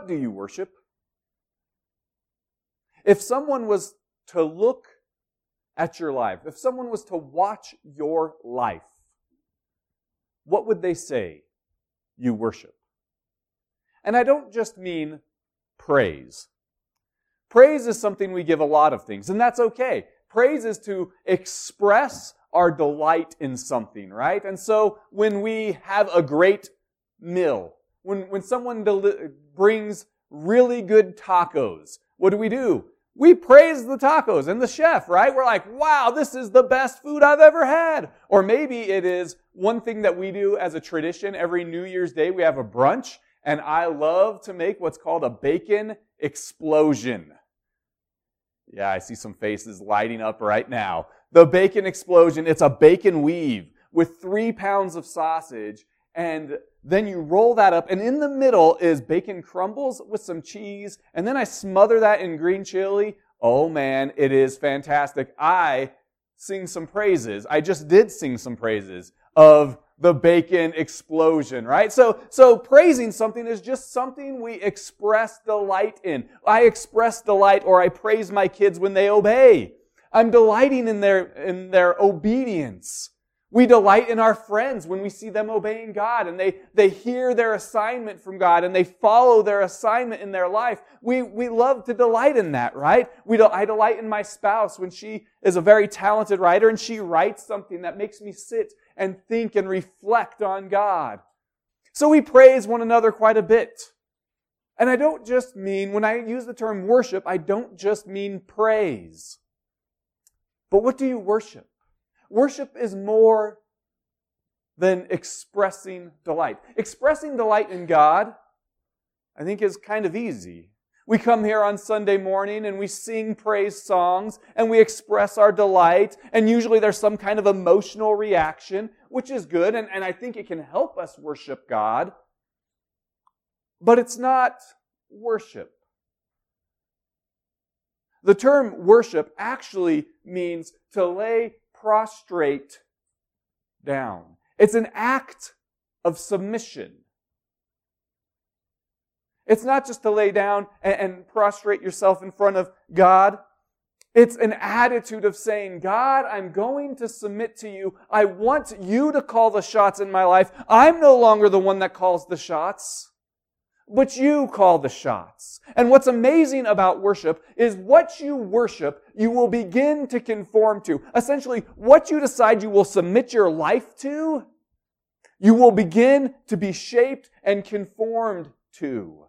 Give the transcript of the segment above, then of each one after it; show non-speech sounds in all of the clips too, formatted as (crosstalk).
what do you worship? If someone was to look at your life, if someone was to watch your life, what would they say you worship? And I don't just mean praise. Praise is something we give a lot of things, and that's okay. Praise is to express our delight in something, right? And so when we have a great meal, when, when someone del- brings really good tacos, what do we do? We praise the tacos and the chef, right? We're like, wow, this is the best food I've ever had. Or maybe it is one thing that we do as a tradition every New Year's Day. We have a brunch and I love to make what's called a bacon explosion. Yeah, I see some faces lighting up right now. The bacon explosion, it's a bacon weave with three pounds of sausage, and then you roll that up, and in the middle is bacon crumbles with some cheese, and then I smother that in green chili. Oh man, it is fantastic. I sing some praises. I just did sing some praises of the bacon explosion, right? So, so praising something is just something we express delight in. I express delight or I praise my kids when they obey. I'm delighting in their, in their obedience. We delight in our friends when we see them obeying God and they, they hear their assignment from God and they follow their assignment in their life. We, we love to delight in that, right? We, I delight in my spouse when she is a very talented writer and she writes something that makes me sit and think and reflect on God. So we praise one another quite a bit. And I don't just mean, when I use the term worship, I don't just mean praise. But what do you worship? Worship is more than expressing delight. Expressing delight in God, I think, is kind of easy. We come here on Sunday morning and we sing praise songs and we express our delight, and usually there's some kind of emotional reaction, which is good, and, and I think it can help us worship God. But it's not worship. The term worship actually means to lay prostrate down. It's an act of submission. It's not just to lay down and, and, prostrate yourself in front of God. It's an attitude of saying, God, I'm going to submit to you. I want you to call the shots in my life. I'm no longer the one that calls the shots but you call the shots. And what's amazing about worship is what you worship, you will begin to conform to. Essentially, what you decide you will submit your life to, you will begin to be shaped and conformed to.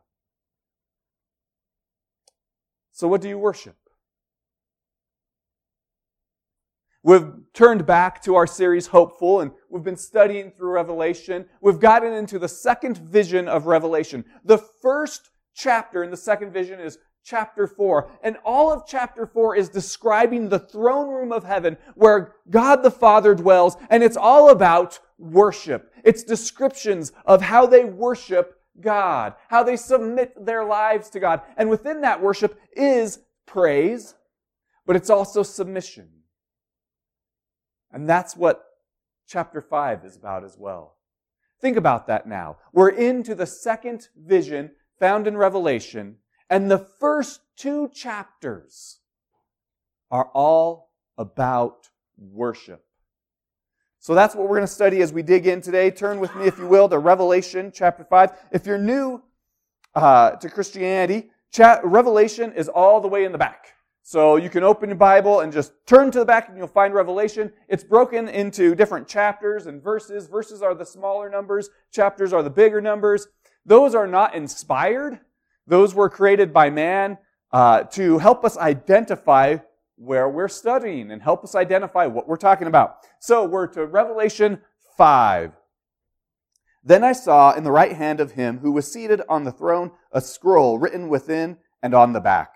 So what do you worship? We've turned back to our series Hopeful and we've been studying through Revelation. We've gotten into the second vision of Revelation. The first chapter in the second vision is chapter 4. And all of chapter 4 is describing the throne room of heaven where God the Father dwells. And it's all about worship. It's descriptions of how they worship God, how they submit their lives to God. And within that worship is praise, but it's also submission. And that's what chapter 5 is about as well. Think about that now. We're into the second vision found in Revelation, and the first two chapters are all about worship. So that's what we're going to study as we dig in today. Turn with me, if you will, to Revelation chapter 5. If you're new uh, to Christianity, cha- Revelation is all the way in the back. So you can open your Bible and just turn to the back and you'll find Revelation. It's broken into different chapters and verses. Verses are the smaller numbers. Chapters are the bigger numbers. Those are not inspired. Those were created by man uh, to help us identify where we're studying and help us identify what we're talking about. So we're to Revelation 5. Then I saw in the right hand of him who was seated on the throne a scroll written within and on the back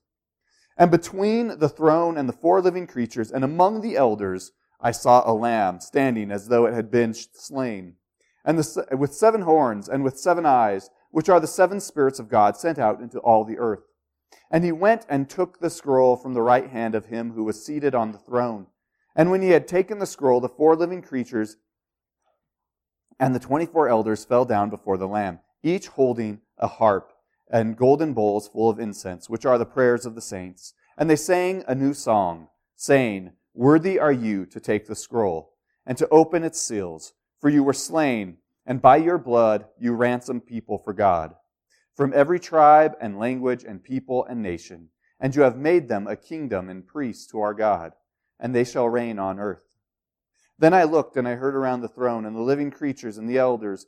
And between the throne and the four living creatures and among the elders, I saw a lamb standing as though it had been slain, and the, with seven horns and with seven eyes, which are the seven spirits of God sent out into all the earth. And he went and took the scroll from the right hand of him who was seated on the throne. And when he had taken the scroll, the four living creatures and the twenty-four elders fell down before the Lamb, each holding a harp and golden bowls full of incense, which are the prayers of the saints. And they sang a new song, saying, Worthy are you to take the scroll and to open its seals, for you were slain, and by your blood you ransomed people for God, from every tribe and language and people and nation, and you have made them a kingdom and priests to our God, and they shall reign on earth. Then I looked, and I heard around the throne, and the living creatures, and the elders,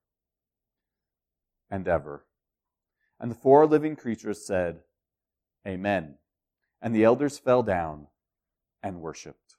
and ever. And the four living creatures said, Amen. And the elders fell down and worshiped.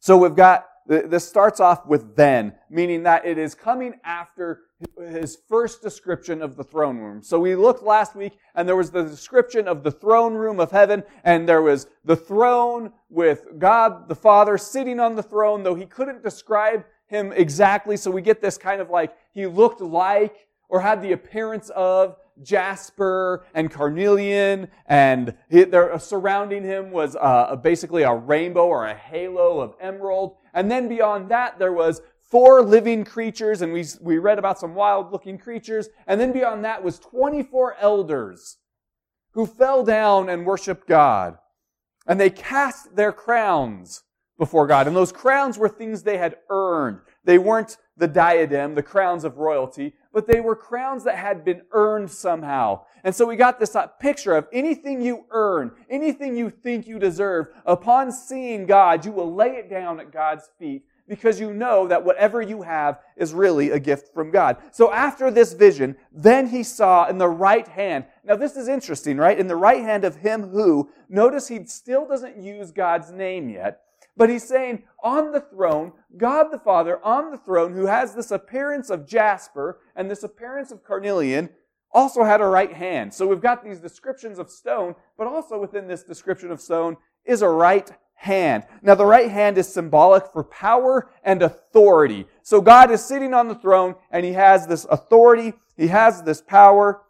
So we've got, this starts off with then, meaning that it is coming after his first description of the throne room. So we looked last week and there was the description of the throne room of heaven and there was the throne with God the Father sitting on the throne, though he couldn't describe him exactly. So we get this kind of like he looked like or had the appearance of jasper and carnelian and he, there, surrounding him was uh, basically a rainbow or a halo of emerald and then beyond that there was four living creatures, and we, we read about some wild looking creatures. And then beyond that was 24 elders who fell down and worshiped God. And they cast their crowns before God. And those crowns were things they had earned. They weren't the diadem, the crowns of royalty, but they were crowns that had been earned somehow. And so we got this uh, picture of anything you earn, anything you think you deserve, upon seeing God, you will lay it down at God's feet because you know that whatever you have is really a gift from God. So after this vision, then he saw in the right hand. Now this is interesting, right? In the right hand of him who, notice he still doesn't use God's name yet, but he's saying on the throne, God the Father on the throne who has this appearance of jasper and this appearance of carnelian also had a right hand. So we've got these descriptions of stone, but also within this description of stone is a right hand. Now the right hand is symbolic for power and authority. So God is sitting on the throne and he has this authority, he has this power.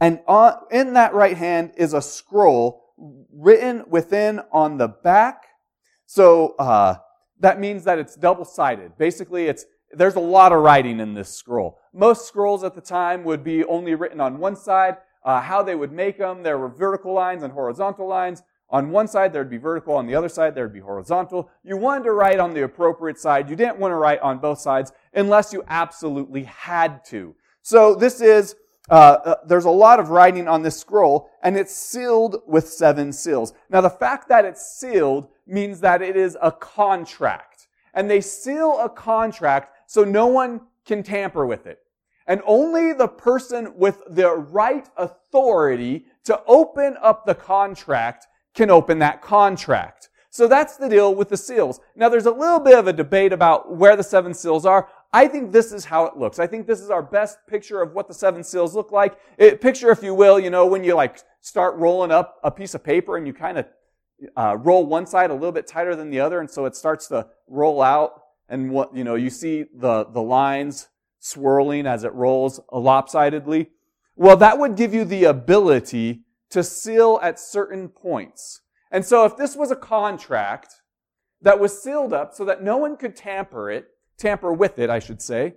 And on, in that right hand is a scroll written within on the back. So uh, that means that it's double-sided. Basically, it's there's a lot of writing in this scroll. Most scrolls at the time would be only written on one side. Uh, how they would make them, there were vertical lines and horizontal lines. On one side, there'd be vertical. On the other side, there'd be horizontal. You wanted to write on the appropriate side. You didn't want to write on both sides unless you absolutely had to. So this is, uh, uh, there's a lot of writing on this scroll, and it's sealed with seven seals. Now, the fact that it's sealed means that it is a contract. And they seal a contract so no one can tamper with it. And only the person with the right authority to open up the contract can open that contract. So that's the deal with the seals. Now there's a little bit of a debate about where the seven seals are. I think this is how it looks. I think this is our best picture of what the seven seals look like. It, picture, if you will, you know, when you like start rolling up a piece of paper and you kind of uh, roll one side a little bit tighter than the other, and so it starts to roll out, and what you know, you see the the lines swirling as it rolls lopsidedly. Well, that would give you the ability to seal at certain points. And so if this was a contract that was sealed up so that no one could tamper it, tamper with it, I should say,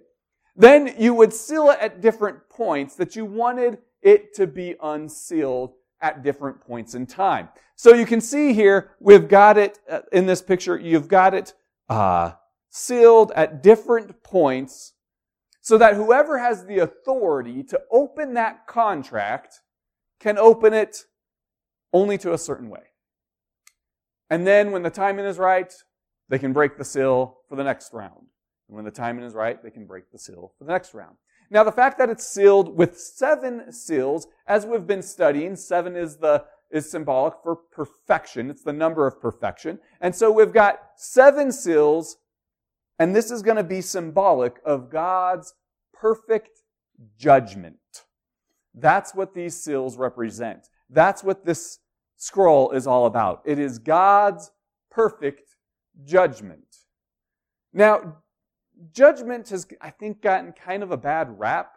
then you would seal it at different points that you wanted it to be unsealed at different points in time. So you can see here, we've got it uh, in this picture, you've got it uh, sealed at different points so that whoever has the authority to open that contract can open it only to a certain way. And then when the timing is right, they can break the seal for the next round. And when the timing is right, they can break the seal for the next round. Now, the fact that it's sealed with seven seals, as we've been studying, seven is the is symbolic for perfection. It's the number of perfection. And so we've got seven seals, and this is going to be symbolic of God's perfect judgment. That's what these seals represent. That's what this scroll is all about. It is God's perfect judgment. Now, judgment has, I think, gotten kind of a bad rap.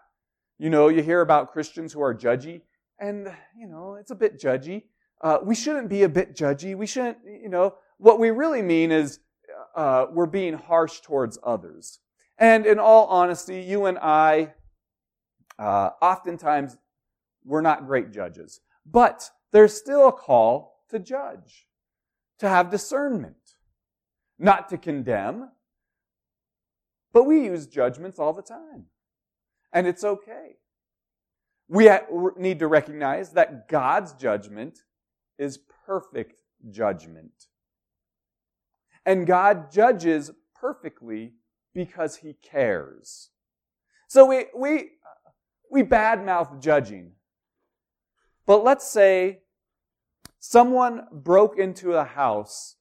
You know, you hear about Christians who are judgy, and, you know, it's a bit judgy. Uh, we shouldn't be a bit judgy. We shouldn't, you know, what we really mean is uh, we're being harsh towards others. And in all honesty, you and I, uh, oftentimes, we're not great judges. But there's still a call to judge, to have discernment, not to condemn, but we use judgments all the time. And it's okay. We need to recognize that God's judgment is perfect judgment. And God judges perfectly because he cares. So we, we, we badmouth judging. But let's say someone broke into a house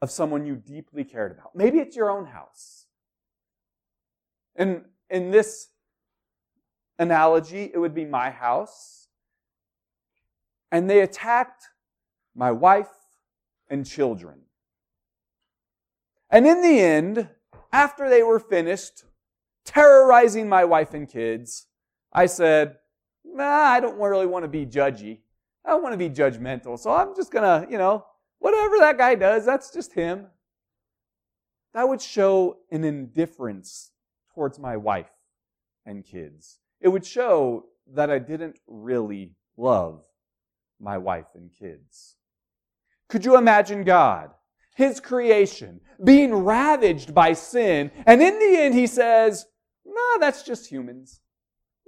of someone you deeply cared about. Maybe it's your own house. And in this analogy, it would be my house. And they attacked my wife and children. And in the end, after they were finished terrorizing my wife and kids, I said, nah, I don't really want to be judgy. I don't want to be judgmental. So I'm just going to, you know, whatever that guy does, that's just him. That would show an indifference towards my wife and kids. It would show that I didn't really love my wife and kids. Could you imagine God, His creation, being ravaged by sin, and in the end He says, no, that's just humans.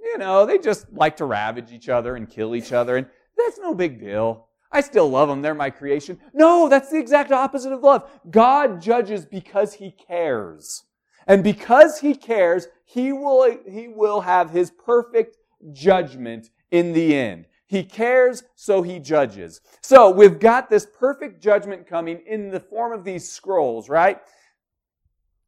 You know, they just like to ravage each other and kill each other, and that's no big deal. I still love them. They're my creation. No, that's the exact opposite of love. God judges because He cares. And because he cares, he will, he will have his perfect judgment in the end. He cares, so he judges. So we've got this perfect judgment coming in the form of these scrolls, right?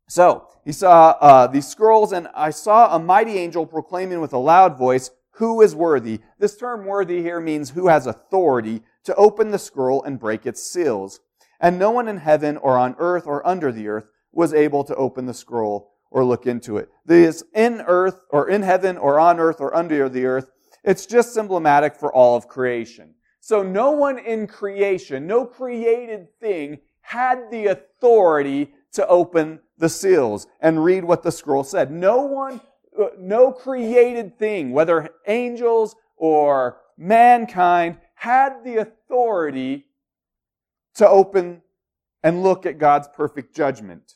So he saw uh, these scrolls, and I saw a mighty angel proclaiming with a loud voice, "Who is worthy?" This term "worthy" here means who has authority to open the scroll and break its seals. And no one in heaven or on earth or under the earth was able to open the scroll or look into it. This in earth or in heaven or on earth or under the earth, it's just symptomatic for all of creation. So no one in creation, no created thing had the authority to open the seals and read what the scroll said. No one, no created thing, whether angels or mankind, had the authority to open and look at God's perfect judgment.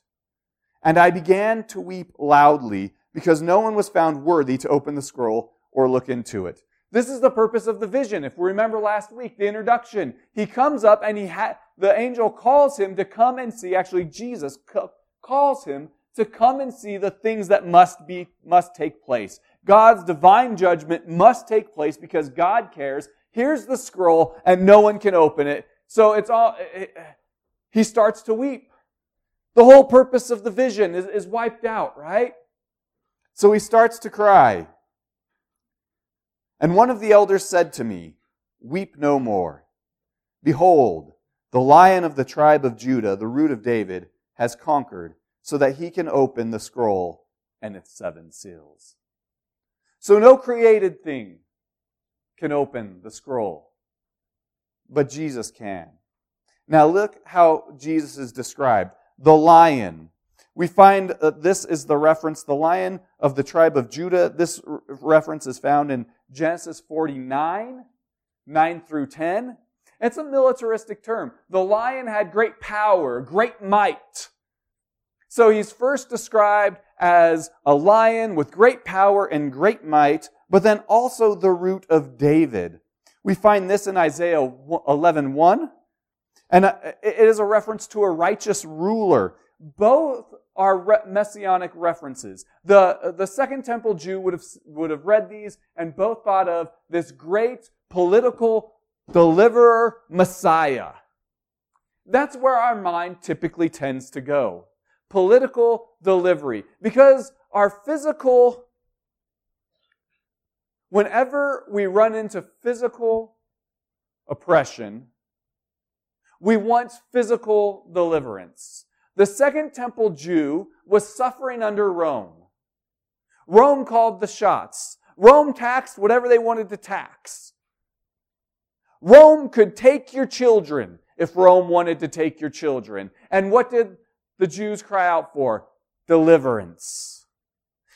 And I began to weep loudly because no one was found worthy to open the scroll or look into it. This is the purpose of the vision. If we remember last week, the introduction, he comes up and he ha- the angel calls him to come and see, actually Jesus calls him to come and see the things that must be, must take place. God's divine judgment must take place because God cares. Here's the scroll and no one can open it. So it's all, it, he starts to weep. The whole purpose of the vision is, is wiped out, right? So he starts to cry. And one of the elders said to me, Weep no more. Behold, the lion of the tribe of Judah, the root of David, has conquered, so that he can open the scroll and its seven seals. So no created thing can open the scroll, but Jesus can. Now look how Jesus is described the lion. We find that this is the reference, the lion of the tribe of Judah. This reference is found in Genesis 49, 9 through 10. It's a militaristic term. The lion had great power, great might. So he's first described as a lion with great power and great might, but then also the root of David. We find this in Isaiah 11:1, 1, and uh, it is a reference to a righteous ruler. Both are messianic references. The, the Second Temple Jew would have, would have read these and both thought of this great political deliverer Messiah. That's where our mind typically tends to go. Political delivery. Because our physical, whenever we run into physical oppression, we want physical deliverance. The Second Temple Jew was suffering under Rome. Rome called the shots. Rome taxed whatever they wanted to tax. Rome could take your children if Rome wanted to take your children. And what did the Jews cry out for? Deliverance.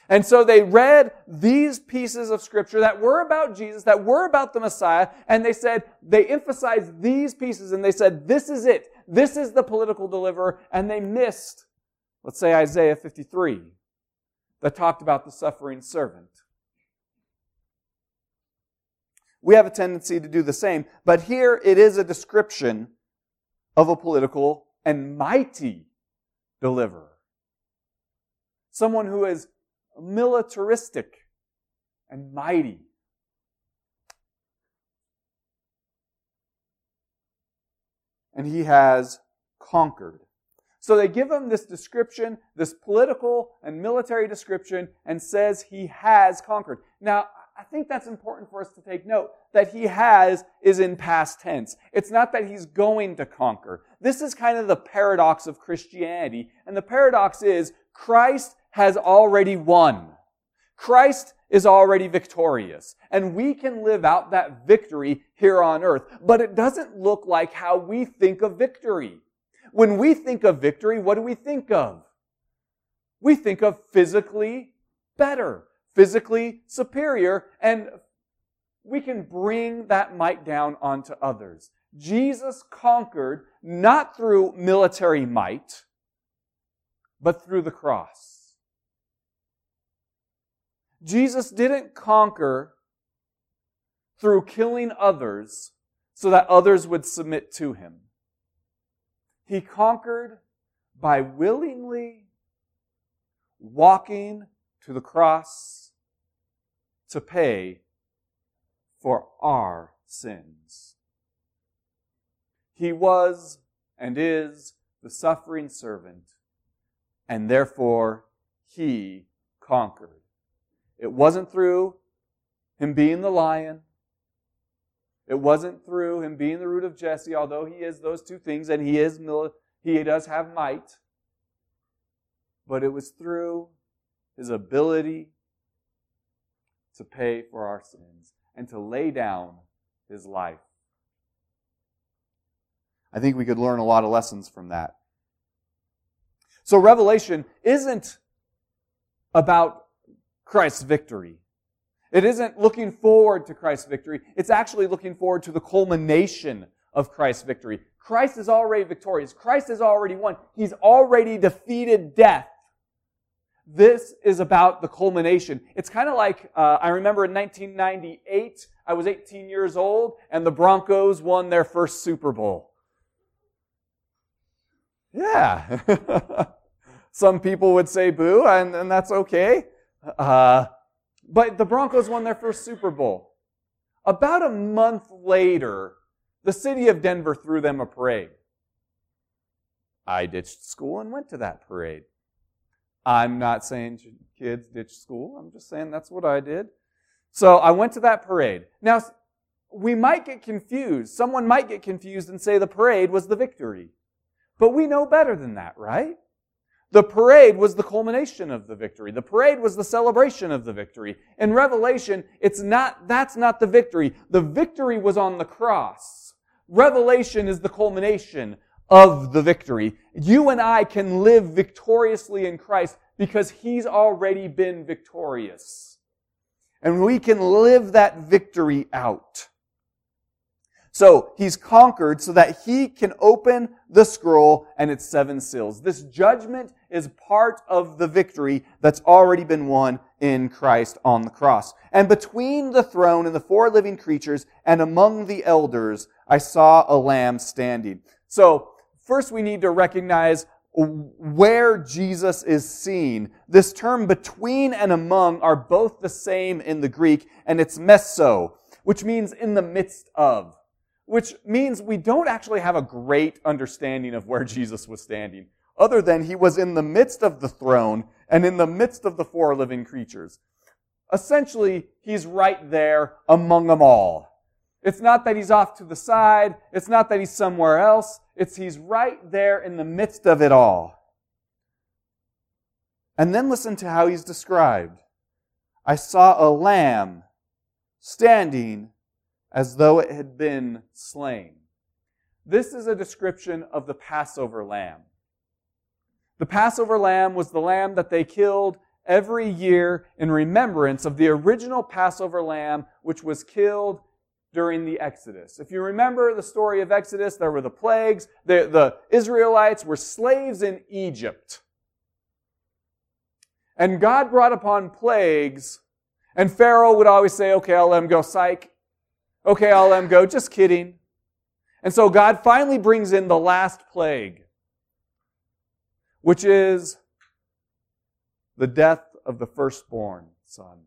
And so they read these pieces of scripture that were about Jesus, that were about the Messiah, and they said, they emphasized these pieces and they said, this is it. This is the political deliverer. And they missed, let's say Isaiah 53, that talked about the suffering servant. We have a tendency to do the same, but here it is a description of a political and mighty deliverer. Someone who is militaristic and mighty. And he has conquered. So they give him this description, this political and military description, and says he has conquered. Now, I think that's important for us to take note that he has is in past tense. It's not that he's going to conquer. This is kind of the paradox of Christianity. And the paradox is Christ has already won. Christ is already victorious. And we can live out that victory here on earth. But it doesn't look like how we think of victory. When we think of victory, what do we think of? We think of physically better physically superior, and we can bring that might down onto others. Jesus conquered not through military might, but through the cross. Jesus didn't conquer through killing others so that others would submit to him. He conquered by willingly walking to the cross to pay for our sins. He was and is the suffering servant, and therefore he conquered. It wasn't through him being the lion. It wasn't through him being the root of Jesse, although he is those two things, and he is he does have might. But it was through his ability to pay for our sins and to lay down his life. I think we could learn a lot of lessons from that. So, Revelation isn't about Christ's victory. It isn't looking forward to Christ's victory. It's actually looking forward to the culmination of Christ's victory. Christ is already victorious. Christ has already won. He's already defeated death. This is about the culmination. It's kind of like uh, I remember in 1998, I was 18 years old, and the Broncos won their first Super Bowl. Yeah. (laughs) Some people would say boo, and, and that's okay. Uh, but the Broncos won their first Super Bowl. About a month later, the city of Denver threw them a parade. I ditched school and went to that parade. I'm not saying kids ditch school. I'm just saying that's what I did. So I went to that parade. Now, we might get confused. Someone might get confused and say the parade was the victory. But we know better than that, right? The parade was the culmination of the victory. The parade was the celebration of the victory. In Revelation, it's not, that's not the victory. The victory was on the cross. Revelation is the culmination of the victory. You and I can live victoriously in Christ because He's already been victorious. And we can live that victory out. So he's conquered so that he can open the scroll and its seven seals. This judgment is part of the victory that's already been won in Christ on the cross. And between the throne and the four living creatures and among the elders, I saw a lamb standing. So first we need to recognize where Jesus is seen. This term between and among are both the same in the Greek, and it's meso, which means in the midst of which means we don't actually have a great understanding of where Jesus was standing, other than he was in the midst of the throne and in the midst of the four living creatures. Essentially, he's right there among them all. It's not that he's off to the side. It's not that he's somewhere else. It's he's right there in the midst of it all. And then listen to how he's described. I saw a lamb standing as though it had been slain. This is a description of the Passover lamb. The Passover lamb was the lamb that they killed every year in remembrance of the original Passover lamb, which was killed during the Exodus. If you remember the story of Exodus, there were the plagues. The, the Israelites were slaves in Egypt. And God brought upon plagues, and Pharaoh would always say, okay, I'll let him go, psych. Okay, I'll let him go. Just kidding. And so God finally brings in the last plague, which is the death of the firstborn son.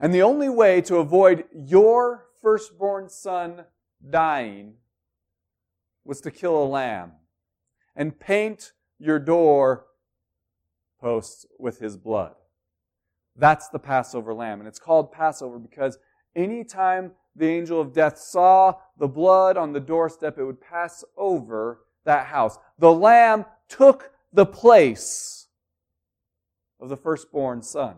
And the only way to avoid your firstborn son dying was to kill a lamb and paint your door posts with his blood. That's the Passover lamb. And it's called Passover because anytime the angel of death saw the blood on the doorstep, it would pass over that house. The lamb took the place of the firstborn son.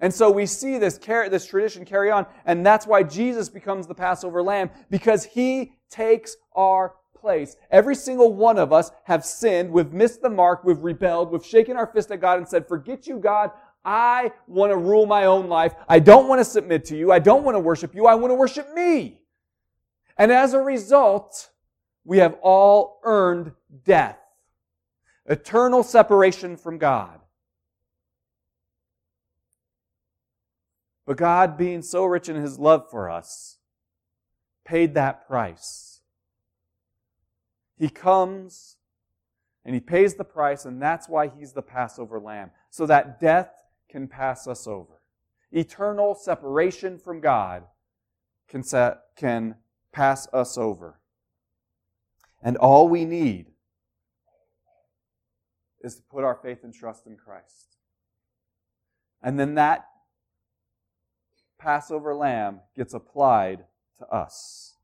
And so we see this, this tradition carry on, and that's why Jesus becomes the Passover lamb, because he takes our place. Every single one of us have sinned, we've missed the mark, we've rebelled, we've shaken our fist at God and said, forget you, God, I want to rule my own life. I don't want to submit to you. I don't want to worship you. I want to worship me. And as a result, we have all earned death, eternal separation from God. But God, being so rich in his love for us, paid that price. He comes and he pays the price, and that's why he's the Passover lamb. So that death can pass us over. Eternal separation from God can, set, can pass us over. And all we need is to put our faith and trust in Christ. And then that Passover lamb gets applied to us.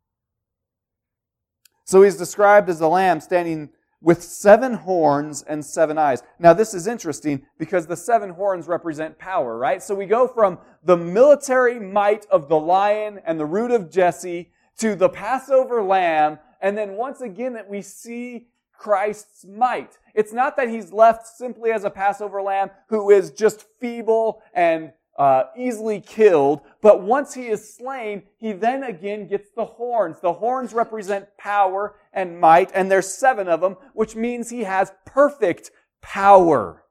So he's described as a lamb standing with seven horns and seven eyes. Now, this is interesting because the seven horns represent power, right? So we go from the military might of the lion and the root of Jesse to the Passover lamb, and then once again that we see Christ's might. It's not that he's left simply as a Passover lamb who is just feeble and uh, easily killed, but once he is slain, he then again gets the horns. The horns represent power and might, and there's seven of them, which means he has perfect power.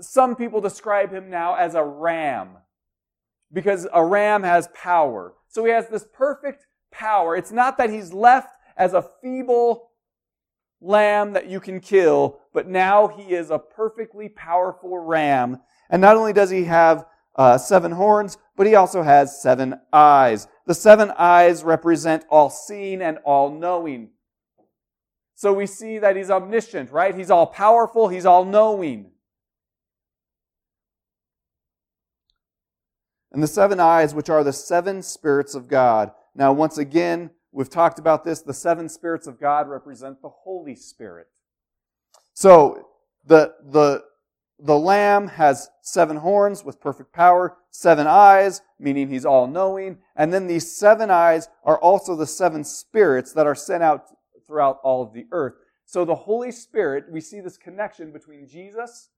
Some people describe him now as a ram, because a ram has power. So he has this perfect power. It's not that he's left as a feeble lamb that you can kill, but now he is a perfectly powerful ram and not only does he have uh, seven horns, but he also has seven eyes. The seven eyes represent all seeing and all knowing. So we see that he's omniscient, right? He's all powerful, he's all knowing. And the seven eyes, which are the seven spirits of God. Now, once again, we've talked about this. The seven spirits of God represent the Holy Spirit. So, the, the the lamb has seven horns with perfect power, seven eyes, meaning he's all knowing. And then these seven eyes are also the seven spirits that are sent out throughout all of the earth. So the Holy Spirit, we see this connection between Jesus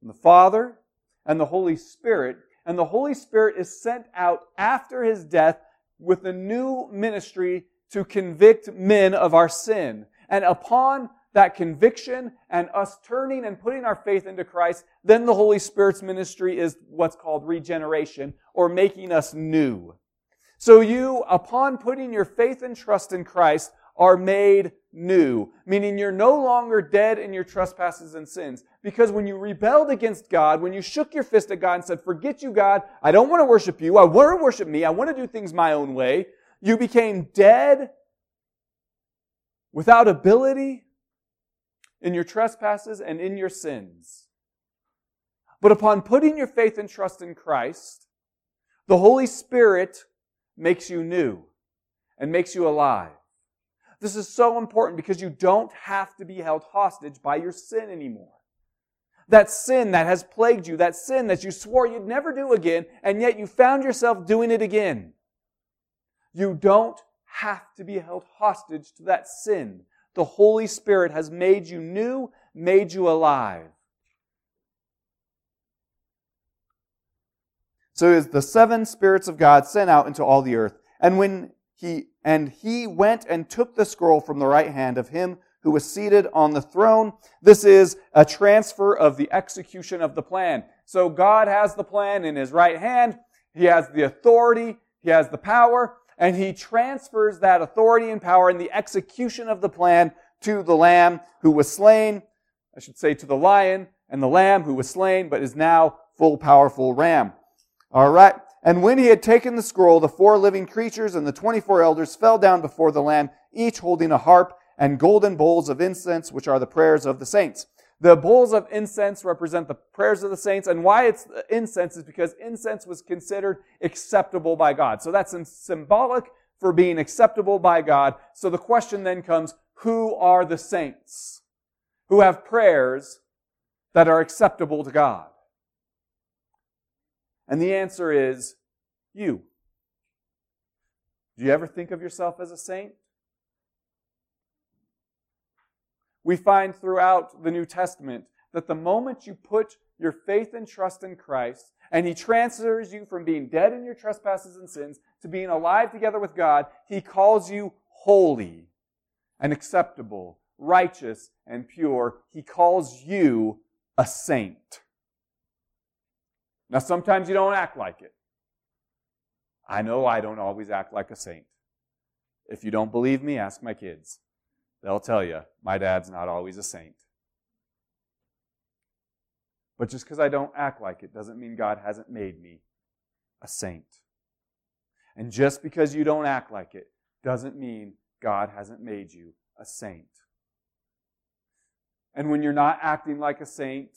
and the Father and the Holy Spirit. and the Holy Spirit is sent out after his death with a new ministry to convict men of our sin. And upon that conviction and us turning and putting our faith into Christ, then the Holy Spirit's ministry is what's called regeneration or making us new. So you, upon putting your faith and trust in Christ, are made new, meaning you're no longer dead in your trespasses and sins. Because when you rebelled against God, when you shook your fist at God and said, forget you, God, I don't want to worship you, I want to worship me, I want to do things my own way, you became dead without ability in your trespasses and in your sins. But upon putting your faith and trust in Christ, the Holy Spirit makes you new and makes you alive. This is so important because you don't have to be held hostage by your sin anymore. That sin that has plagued you, that sin that you swore you'd never do again, and yet you found yourself doing it again. You don't have to be held hostage to that sin. The Holy Spirit has made you new, made you alive. So is the seven spirits of God sent out into all the earth. And when he and he went and took the scroll from the right hand of him who was seated on the throne. This is a transfer of the execution of the plan. So God has the plan in his right hand. He has the authority. He has the power and he transfers that authority and power in the execution of the plan to the lamb who was slain. I should say to the lion and the lamb who was slain, but is now full powerful ram. All right. And when he had taken the scroll, the four living creatures and the 24 elders fell down before the lamb, each holding a harp and golden bowls of incense, which are the prayers of the saints. The bowls of incense represent the prayers of the saints, and why it's incense is because incense was considered acceptable by God. So that's symbolic for being acceptable by God. So the question then comes, who are the saints who have prayers that are acceptable to God? And the answer is you. Do you ever think of yourself as a saint? We find throughout the New Testament that the moment you put your faith and trust in Christ, and He transfers you from being dead in your trespasses and sins to being alive together with God, He calls you holy and acceptable, righteous and pure. He calls you a saint. Now, sometimes you don't act like it. I know I don't always act like a saint. If you don't believe me, ask my kids. They'll tell you, my dad's not always a saint. But just because I don't act like it doesn't mean God hasn't made me a saint. And just because you don't act like it doesn't mean God hasn't made you a saint. And when you're not acting like a saint,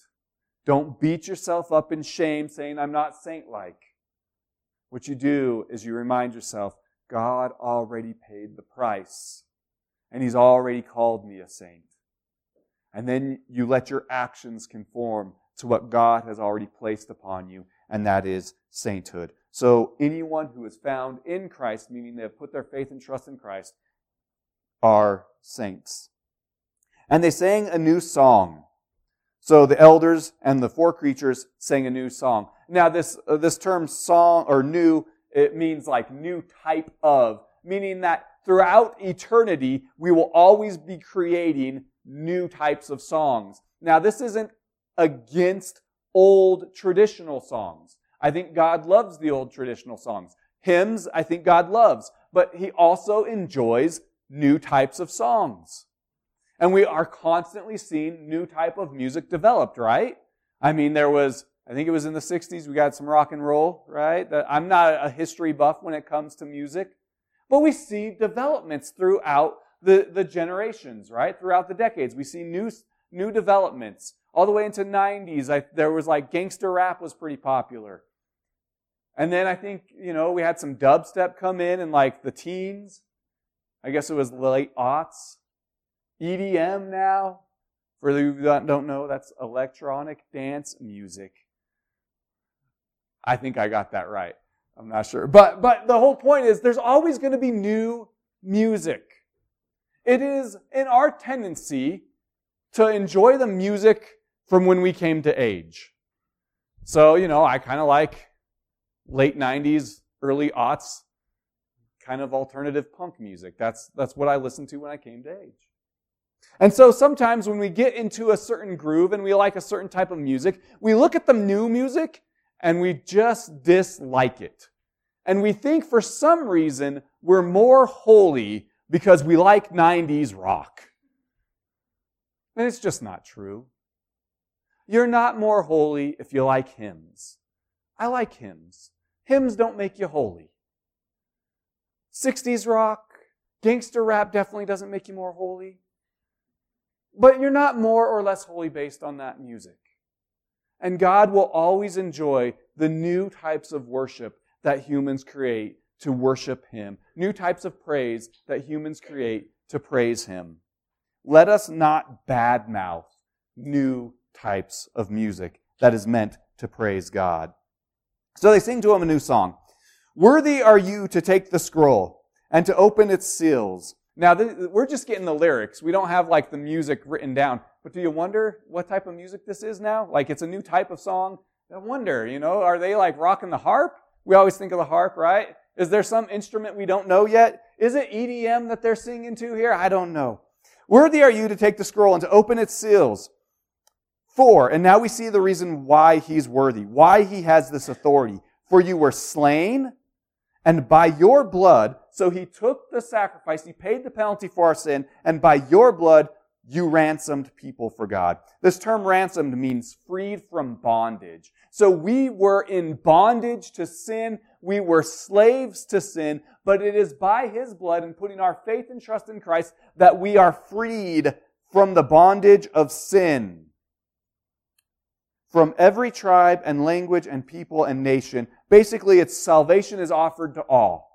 don't beat yourself up in shame saying, I'm not saint like. What you do is you remind yourself, God already paid the price and He's already called me a saint. And then you let your actions conform to what God has already placed upon you, and that is sainthood. So anyone who is found in Christ, meaning they have put their faith and trust in Christ, are saints. And they sang a new song. So the elders and the four creatures sang a new song. Now this, uh, this term song or new, it means like new type of, meaning that throughout eternity, we will always be creating new types of songs. Now, this isn't against old traditional songs. I think God loves the old traditional songs. Hymns, I think God loves, but He also enjoys new types of songs. And we are constantly seeing new type of music developed, right? I mean, there was, I think it was in the 60s, we got some rock and roll, right? I'm not a history buff when it comes to music. But we see developments throughout the, the generations, right? Throughout the decades. We see new, new developments. All the way into 90s, I, there was like gangster rap was pretty popular. And then I think, you know, we had some dubstep come in in like the teens. I guess it was late aughts. EDM now. For those who don't know, that's electronic dance music. I think I got that right. I'm not sure. But, but the whole point is there's always going to be new music. It is in our tendency to enjoy the music from when we came to age. So, you know, I kind of like late 90s, early aughts kind of alternative punk music. That's, that's what I listened to when I came to age. And so sometimes when we get into a certain groove and we like a certain type of music, we look at the new music and we just dislike it. And we think for some reason we're more holy because we like 90s rock. And it's just not true. You're not more holy if you like hymns. I like hymns. Hymns don't make you holy. 60s rock, gangster rap definitely doesn't make you more holy. But you're not more or less holy based on that music. And God will always enjoy the new types of worship that humans create to worship Him, new types of praise that humans create to praise Him. Let us not badmouth new types of music that is meant to praise God. So they sing to him a new song. Worthy are you to take the scroll and to open its seals. Now, we're just getting the lyrics. We don't have like the music written down. But do you wonder what type of music this is now? Like it's a new type of song? I wonder, you know, are they like rocking the harp? We always think of the harp, right? Is there some instrument we don't know yet? Is it EDM that they're singing to here? I don't know. Worthy are you to take the scroll and to open its seals. For, and now we see the reason why he's worthy, why he has this authority. For you were slain, and by your blood, so he took the sacrifice, he paid the penalty for our sin, and by your blood, you ransomed people for God. This term ransomed means freed from bondage. So we were in bondage to sin. We were slaves to sin, but it is by his blood and putting our faith and trust in Christ that we are freed from the bondage of sin from every tribe and language and people and nation. Basically, its salvation is offered to all.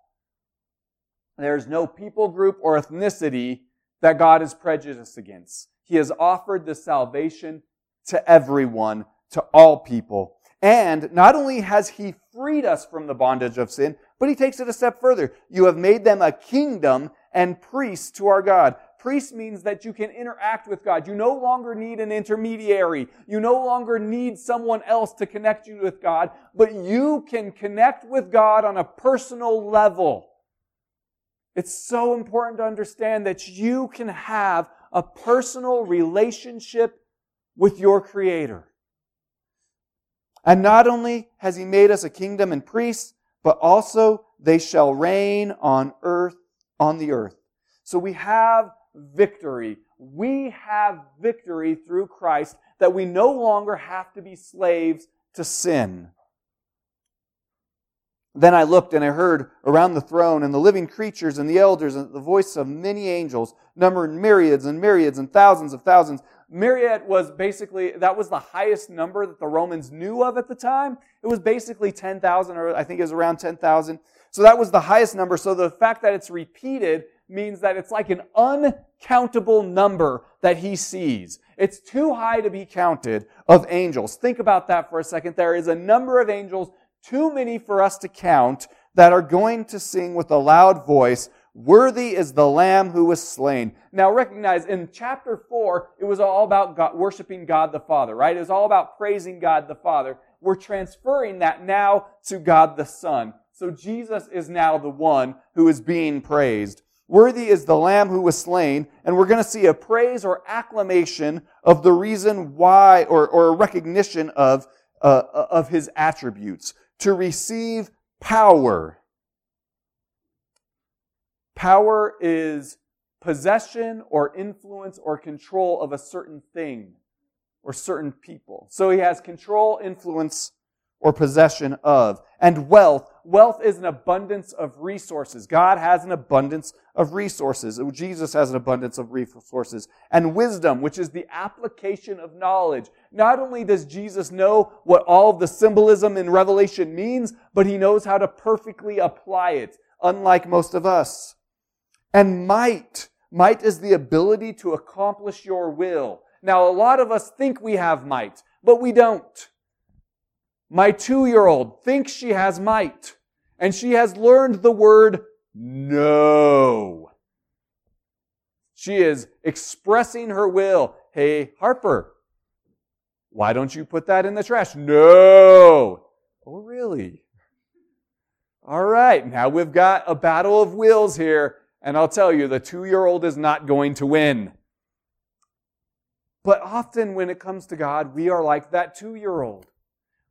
There's no people group or ethnicity that God is prejudiced against. He has offered the salvation to everyone, to all people. And not only has He freed us from the bondage of sin, but He takes it a step further. You have made them a kingdom and priests to our God. Priest means that you can interact with God. You no longer need an intermediary. You no longer need someone else to connect you with God, but you can connect with God on a personal level. It's so important to understand that you can have a personal relationship with your Creator. And not only has He made us a kingdom and priests, but also they shall reign on earth, on the earth. So we have victory. We have victory through Christ that we no longer have to be slaves to sin. Then I looked and I heard around the throne and the living creatures and the elders and the voice of many angels, numbering myriads and myriads and thousands of thousands. Myriad was basically, that was the highest number that the Romans knew of at the time. It was basically 10,000, or I think it was around 10,000. So that was the highest number. So the fact that it's repeated means that it's like an uncountable number that he sees. It's too high to be counted of angels. Think about that for a second. There is a number of angels, too many for us to count, that are going to sing with a loud voice, Worthy is the Lamb who was slain. Now recognize in chapter 4, it was all about God, worshiping God the Father, right? It was all about praising God the Father. We're transferring that now to God the Son. So Jesus is now the one who is being praised. Worthy is the Lamb who was slain, and we're going to see a praise or acclamation of the reason why, or, or a recognition of, uh, of his attributes. To receive power. Power is possession or influence or control of a certain thing or certain people. So he has control, influence, or possession of. And wealth. Wealth is an abundance of resources. God has an abundance of resources. Jesus has an abundance of resources. And wisdom, which is the application of knowledge. Not only does Jesus know what all of the symbolism in Revelation means, but he knows how to perfectly apply it, unlike most of us. And might. Might is the ability to accomplish your will. Now, a lot of us think we have might, but we don't. My two year old thinks she has might, and she has learned the word no. She is expressing her will. Hey, Harper, why don't you put that in the trash? No. Oh, really? All right, now we've got a battle of wills here, and I'll tell you, the two year old is not going to win. But often when it comes to God, we are like that two year old.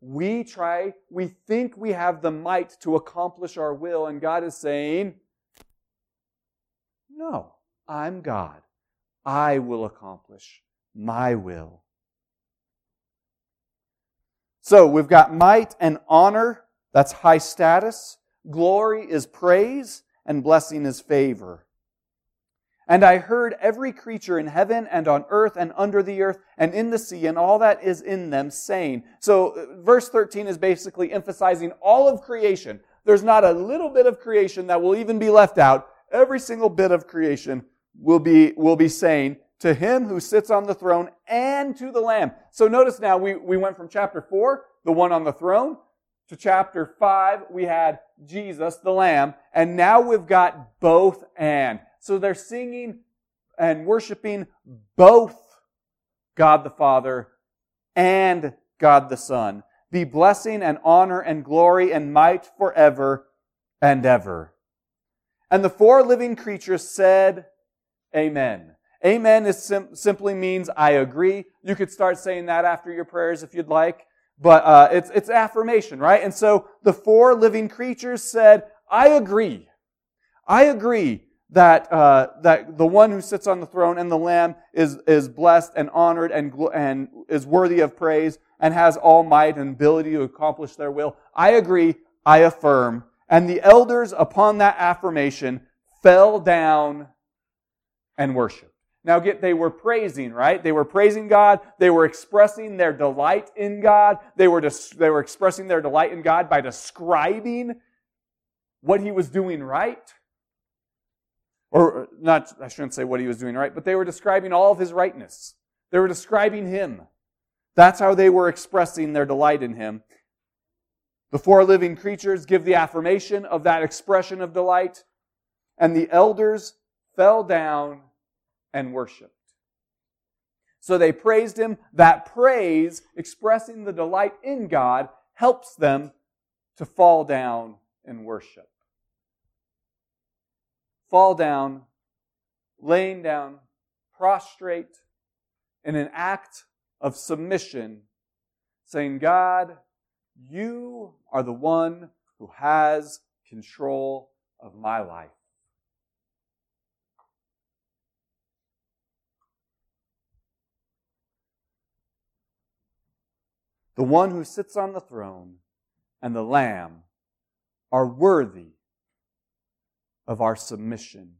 We try, we think we have the might to accomplish our will, and God is saying, No, I'm God. I will accomplish my will. So we've got might and honor, that's high status. Glory is praise, and blessing is favor. And I heard every creature in heaven and on earth and under the earth and in the sea and all that is in them saying. So uh, verse 13 is basically emphasizing all of creation. There's not a little bit of creation that will even be left out. Every single bit of creation will be, will be saying, to him who sits on the throne and to the Lamb. So notice now we, we went from chapter 4, the one on the throne, to chapter 5, we had Jesus, the Lamb, and now we've got both and. So they're singing and worshiping both God the Father and God the Son. Be blessing and honor and glory and might forever and ever. And the four living creatures said, Amen. Amen is sim- simply means I agree. You could start saying that after your prayers if you'd like, but uh, it's it's affirmation, right? And so the four living creatures said, "I agree. I agree that uh, that the one who sits on the throne and the Lamb is is blessed and honored and and is worthy of praise and has all might and ability to accomplish their will. I agree. I affirm." And the elders, upon that affirmation, fell down and worshiped. Now get, they were praising, right? They were praising God. They were expressing their delight in God. They were, they were expressing their delight in God by describing what he was doing right. Or not, I shouldn't say what he was doing right, but they were describing all of his rightness. They were describing him. That's how they were expressing their delight in him. The four living creatures give the affirmation of that expression of delight, and the elders fell down and worshiped. So they praised him. That praise, expressing the delight in God, helps them to fall down and worship. Fall down, laying down, prostrate in an act of submission, saying, God, you are the one who has control of my life. the one who sits on the throne and the Lamb are worthy of our submission.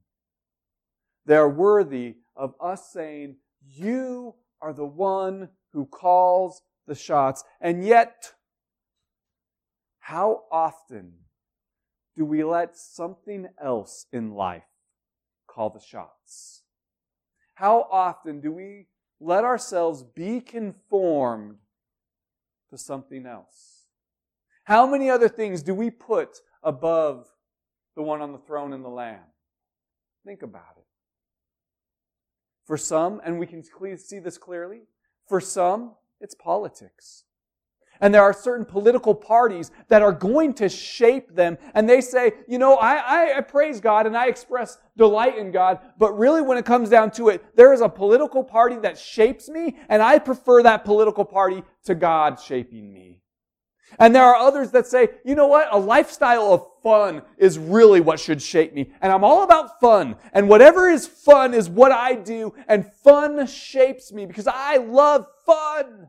They are worthy of us saying, You are the one who calls the shots. And yet, how often do we let something else in life call the shots? How often do we let ourselves be conformed to something else? How many other things do we put above the one on the throne and the Lamb? Think about it. For some, and we can see this clearly, for some, it's politics. And there are certain political parties that are going to shape them. And they say, you know, I, I, I, praise God and I express delight in God. But really, when it comes down to it, there is a political party that shapes me. And I prefer that political party to God shaping me. And there are others that say, you know what? A lifestyle of fun is really what should shape me. And I'm all about fun. And whatever is fun is what I do. And fun shapes me because I love fun.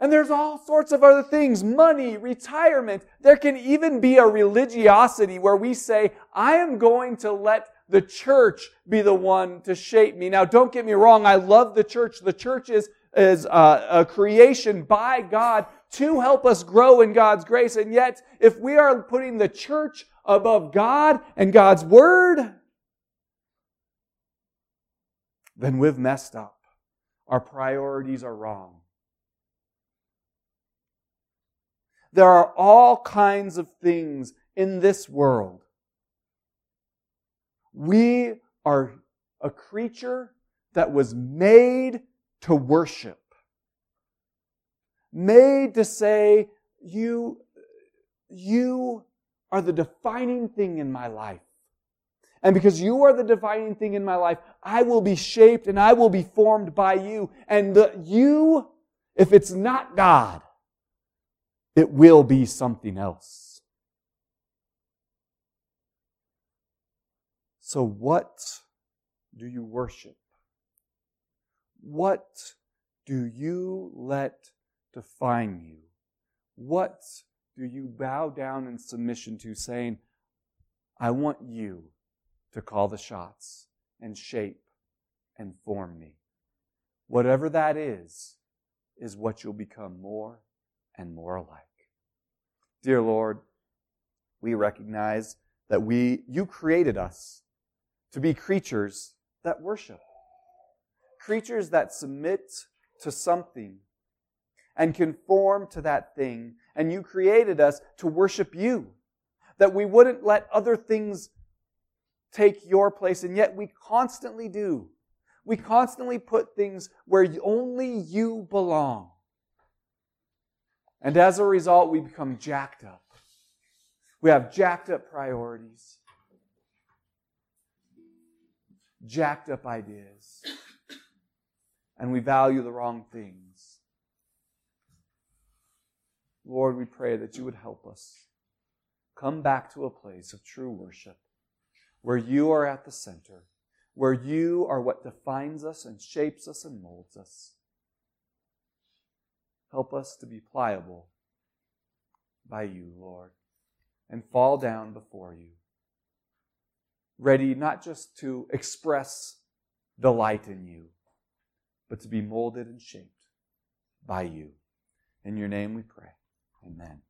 And there's all sorts of other things money, retirement. There can even be a religiosity where we say, I am going to let the church be the one to shape me. Now, don't get me wrong. I love the church. The church is, is a, a creation by God to help us grow in God's grace. And yet, if we are putting the church above God and God's word, then we've messed up. Our priorities are wrong. There are all kinds of things in this world. We are a creature that was made to worship. Made to say, you, you are the defining thing in my life. And because you are the defining thing in my life, I will be shaped and I will be formed by you. And the, you, if it's not God, it will be something else. So, what do you worship? What do you let define you? What do you bow down in submission to, saying, I want you to call the shots and shape and form me? Whatever that is, is what you'll become more and more like. Dear Lord, we recognize that we, you created us to be creatures that worship. Creatures that submit to something and conform to that thing. And you created us to worship you. That we wouldn't let other things take your place, and yet we constantly do. We constantly put things where only you belong. And as a result, we become jacked up. We have jacked up priorities, jacked up ideas, and we value the wrong things. Lord, we pray that you would help us come back to a place of true worship where you are at the center, where you are what defines us and shapes us and molds us. Help us to be pliable by you, Lord, and fall down before you, ready not just to express delight in you, but to be molded and shaped by you. In your name we pray. Amen.